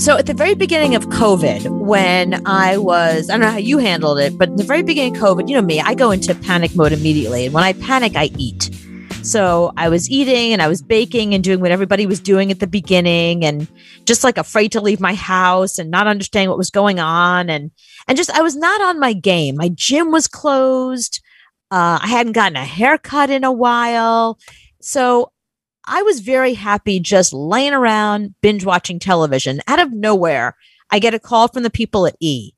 So at the very beginning of COVID, when I was, I don't know how you handled it, but in the very beginning of COVID, you know me, I go into panic mode immediately. And when I panic, I eat. So I was eating and I was baking and doing what everybody was doing at the beginning and just like afraid to leave my house and not understanding what was going on. And, and just, I was not on my game. My gym was closed. Uh, I hadn't gotten a haircut in a while. So I was very happy just laying around binge watching television. Out of nowhere, I get a call from the people at E.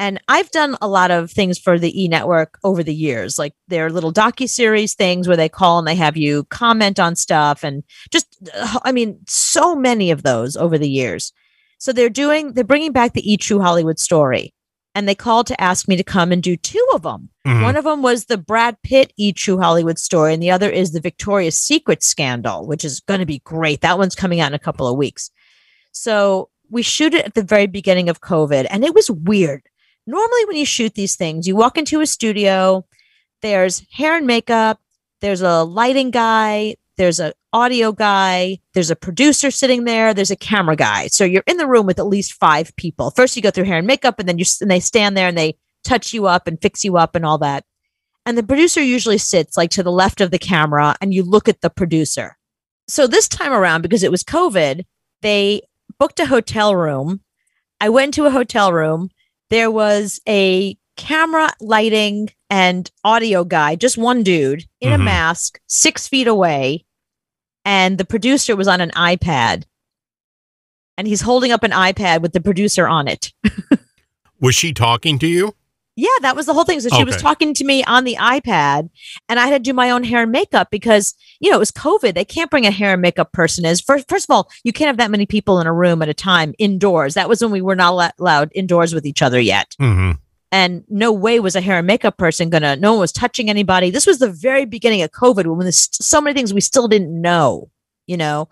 And I've done a lot of things for the E network over the years, like their little docu series things where they call and they have you comment on stuff, and just, uh, I mean, so many of those over the years. So they're doing, they're bringing back the E True Hollywood story, and they called to ask me to come and do two of them. Mhm. One of them was the Brad Pitt E True Hollywood story, and the other is the Victoria's Secret scandal, which is going to be great. That one's coming out in a couple of weeks. So we shoot it at the very beginning of COVID, and it was weird. Normally, when you shoot these things, you walk into a studio, there's hair and makeup, there's a lighting guy, there's an audio guy, there's a producer sitting there, there's a camera guy. So you're in the room with at least five people. First, you go through hair and makeup, and then you and they stand there and they touch you up and fix you up and all that. And the producer usually sits like to the left of the camera, and you look at the producer. So this time around, because it was COVID, they booked a hotel room. I went to a hotel room. There was a camera, lighting, and audio guy, just one dude in a Mhm. mask, six feet away. And the producer was on an iPad. And he's holding up an iPad with the producer on it. Was she talking to you? Yeah, that was the whole thing. So she was talking to me on the iPad, and I had to do my own hair and makeup because you know it was COVID. They can't bring a hair and makeup person. Is first, first of all, you can't have that many people in a room at a time indoors. That was when we were not allowed indoors with each other yet, hmm and no way was a hair and makeup person gonna. No one was touching anybody. This was the very beginning of COVID when there's so many things we still didn't know. You know,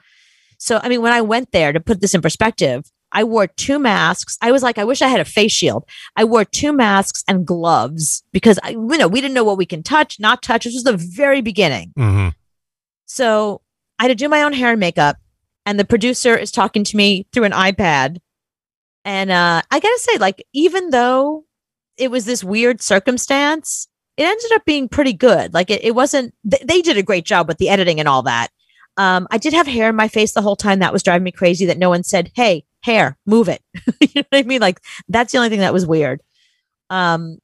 so I mean, when I went there to put this in perspective. I wore two masks. I was like, I wish I had a face shield. I wore two masks and gloves because I, you know, we didn't know what we can touch, not touch. This was the very beginning. hmm So I had to do my own hair and makeup, and the producer is talking to me through an iPad. And uh, I gotta say, like, even though it was this weird circumstance, it ended up being pretty good. Like, it, it wasn't. Th- they did a great job with the editing and all that. Um, I did have hair in my face the whole time. That was driving me crazy. That no one said, "Hey, hair, move it." you know what I mean? Like, that's the only thing that was weird. Um,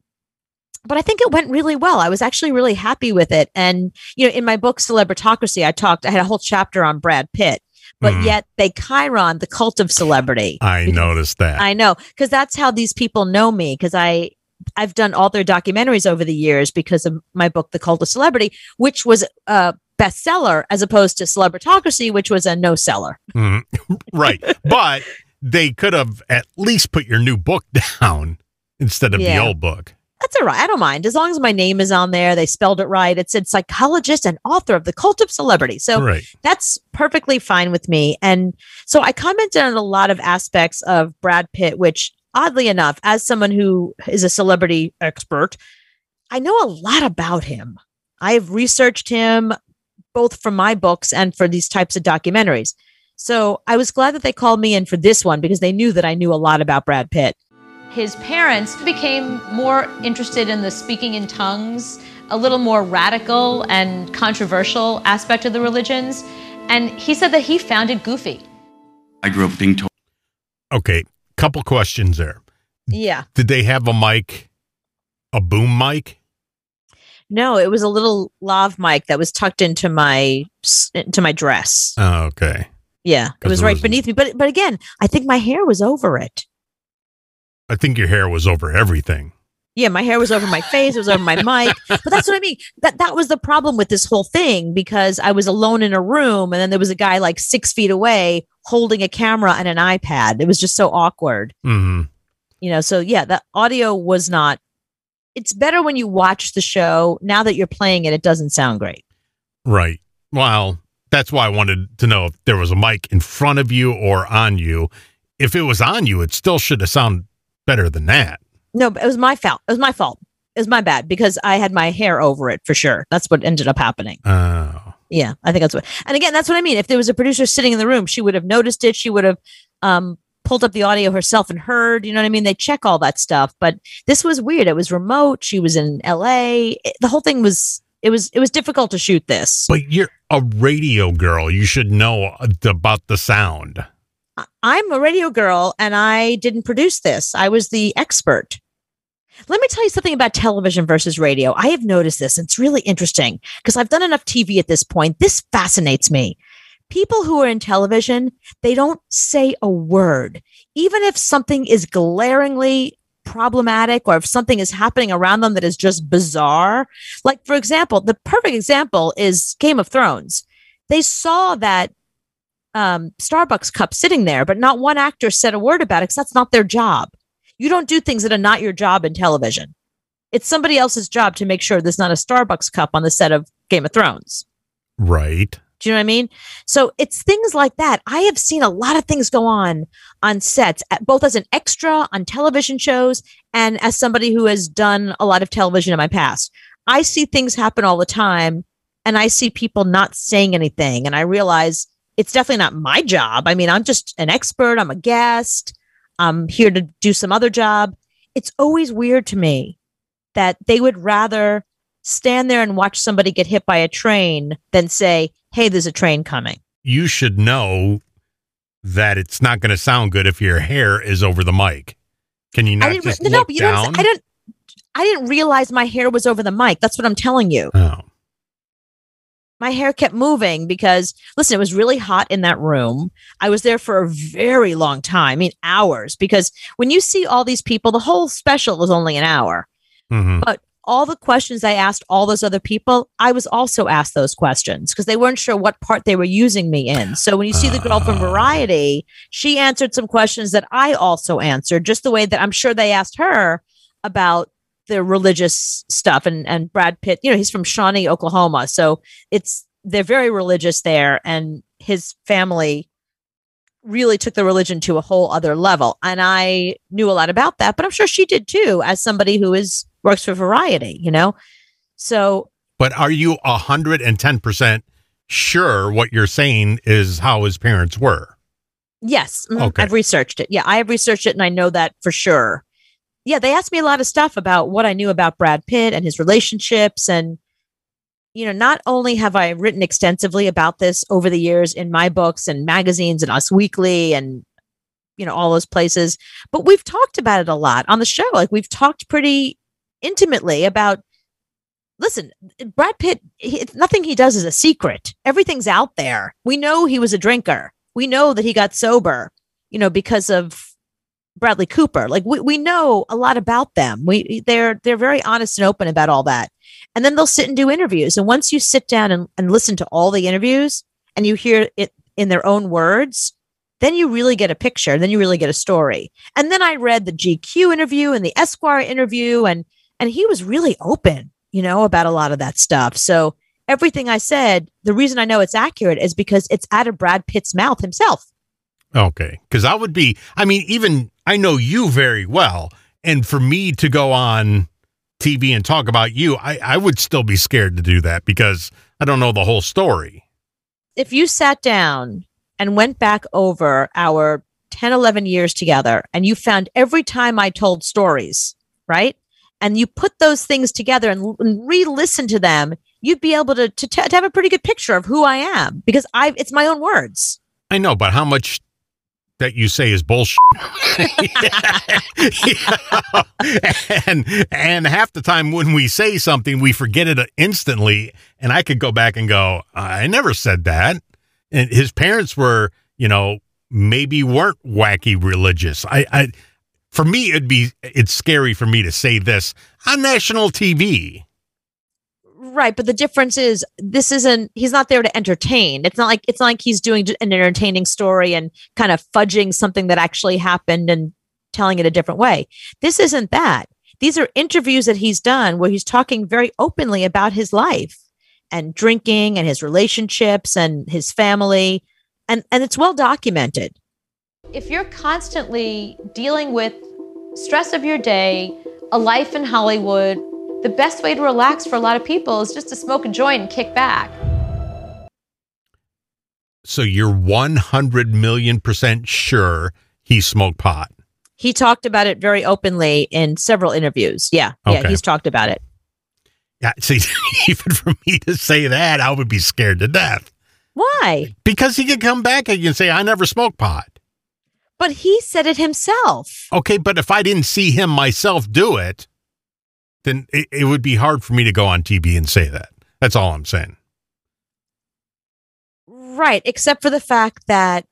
but I think it went really well. I was actually really happy with it. And, you know, in my book, Celebritocracy, I talked, I had a whole chapter on Brad Pitt, but Mhm. yet they Chyron, the cult of celebrity. I noticed that. I know, because that's how these people know me. Because I, I've done all their documentaries over the years because of my book, The Cult of Celebrity, which was a bestseller as opposed to Celebritocracy, which was a no seller. Mhm. right. But they could have at least put your new book down instead of the old book. That's all right. I don't mind as long as my name is on there. They spelled it right. It said psychologist and author of The Cult of Celebrity. So right. that's perfectly fine with me. And so I commented on a lot of aspects of Brad Pitt, which oddly enough, as someone who is a celebrity expert, I know a lot about him. I have researched him both for my books and for these types of documentaries. So I was glad that they called me in for this one because they knew that I knew a lot about Brad Pitt. His parents became more interested in the speaking in tongues, a little more radical and controversial aspect of the religions. And he said that he found it goofy. I grew up being told Okay. Couple questions there. Yeah. Did they have a mic, a boom mic? No, it was a little lav mic that was tucked into my into my dress. Oh, okay. Yeah, it was right was- beneath me. But but again, I think my hair was over it. I think your hair was over everything. Yeah, my hair was over my face, it was over my mic. But that's what I mean. That that was the problem with this whole thing because I was alone in a room and then there was a guy like six feet away holding a camera and an iPad. It was just so awkward. hmm You know, so yeah, the audio was not it's better when you watch the show. Now that you're playing it, it doesn't sound great. Right. Well, that's why I wanted to know if there was a mic in front of you or on you. If it was on you, it still should have sounded better than that. No, it was my fault. It was my fault. It was my bad because I had my hair over it for sure. That's what ended up happening. Oh. Yeah, I think that's what. And again, that's what I mean. If there was a producer sitting in the room, she would have noticed it. She would have um, pulled up the audio herself and heard. You know what I mean? They check all that stuff. But this was weird. It was remote. She was in L.A. It- the whole thing was. It was. It was difficult to shoot this. But you're a radio girl. You should know about the sound. I'm a radio girl, and I didn't produce this. I was the expert. Let me tell you something about television versus radio. I have noticed this. It's really interesting because I've done enough TV at this point. This fascinates me. People who are in television, they don't say a word. Even if something is glaringly problematic or if something is happening around them that is just bizarre. Like, for example, the perfect example is Game of Thrones. They saw that um, Starbucks cup sitting there, but not one actor said a word about it because that's not their job. You don't do things that are not your job in television. It's somebody else's job to make sure there's not a Starbucks cup on the set of Game of Thrones. Right. Do you know what I mean? So it's things like that. I have seen a lot of things go on on sets, both as an extra on television shows and as somebody who has done a lot of television in my past. I see things happen all the time and I see people not saying anything. And I realize it's definitely not my job. I mean, I'm just an expert, I'm a guest, I'm here to do some other job. It's always weird to me that they would rather stand there and watch somebody get hit by a train than say, hey, there's a train coming. You should know that it's not going to sound good if your hair is over the mic. Can you not I didn't, just no, look but you know what I'm down? I didn't, I didn't realize my hair was over the mic. That's what I'm telling you. oh, My hair kept moving because, listen, it was really hot in that room. I was there for a very long time. I mean, hours. Because when you see all these people, the whole special was only an hour. hmm all the questions I asked all those other people, I was also asked those questions because they weren't sure what part they were using me in. So when you see the girl from Ah. Variety, she answered some questions that I also answered, just the way that I'm sure they asked her about the religious stuff. And and Brad Pitt, you know, he's from Shawnee, Oklahoma, so it's they're very religious there, and his family really took the religion to a whole other level. And I knew a lot about that, but I'm sure she did too, as somebody who is works for Variety, you know? So But are you a hundred and ten percent sure what you're saying is how his parents were? yes, mhm, Okay. I've researched it. Yeah, I have researched it and I know that for sure. Yeah, they asked me a lot of stuff about what I knew about Brad Pitt and his relationships and you know, not only have I written extensively about this over the years in my books and magazines and Us Weekly and you know all those places, but we've talked about it a lot on the show. Like we've talked pretty intimately about listen, Brad Pitt, he, nothing he does is a secret. Everything's out there. We know he was a drinker. We know that he got sober, you know, because of Bradley Cooper. Like we, we know a lot about them. We they're they're very honest and open about all that. And then they'll sit and do interviews. And once you sit down and, and listen to all the interviews and you hear it in their own words, then you really get a picture. Then you really get a story. And then I read the GQ interview and the Esquire interview, and and he was really open, you know, about a lot of that stuff. So everything I said, the reason I know it's accurate is because it's out of Brad Pitt's mouth himself. Okay. Because I would be, I mean, even I know you very well. And for me to go on TV and talk about you, I, I would still be scared to do that because I don't know the whole story. If you sat down and went back over our 10, 11 years together and you found every time I told stories, right? And you put those things together and, and re-listen to them, you'd be able to, to, to have a pretty good picture of who I am because I it's my own words. I know, but how much that you say is bullshit. and and half the time when we say something, we forget it instantly. And I could go back and go, I never said that. And his parents were, you know, maybe weren't wacky religious. I, I for me, it'd be it's scary for me to say this on national TV. Right, but the difference is this isn't he's not there to entertain. It's not like it's not like he's doing an entertaining story and kind of fudging something that actually happened and telling it a different way. This isn't that. These are interviews that he's done where he's talking very openly about his life and drinking and his relationships and his family and and it's well documented. If you're constantly dealing with stress of your day, a life in Hollywood, the best way to relax for a lot of people is just to smoke a joint and kick back. So you're 100 million percent sure he smoked pot. He talked about it very openly in several interviews. Yeah. Yeah. Okay. He's talked about it. Yeah, see, even for me to say that, I would be scared to death Why? because he could come back and say, "I never smoked pot." But he said it himself. Okay, but if I didn't see him myself do it, then it, it would be hard for me to go on TV and say that. That's all I'm saying. Right. Except for the fact that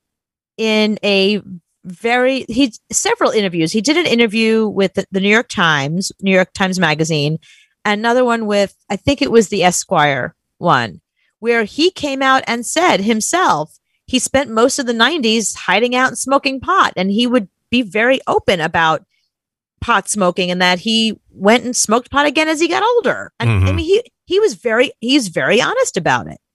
in a very, he several interviews, he did an interview with the, the New York Times, New York Times Magazine, another one with, I think it was the Esquire one, where he came out and said himself he spent most of the 90s hiding out and smoking pot. And he would be very open about pot smoking and that he went and smoked pot again as he got older. And I Mhm. mean, he, he was very, he's very honest about it.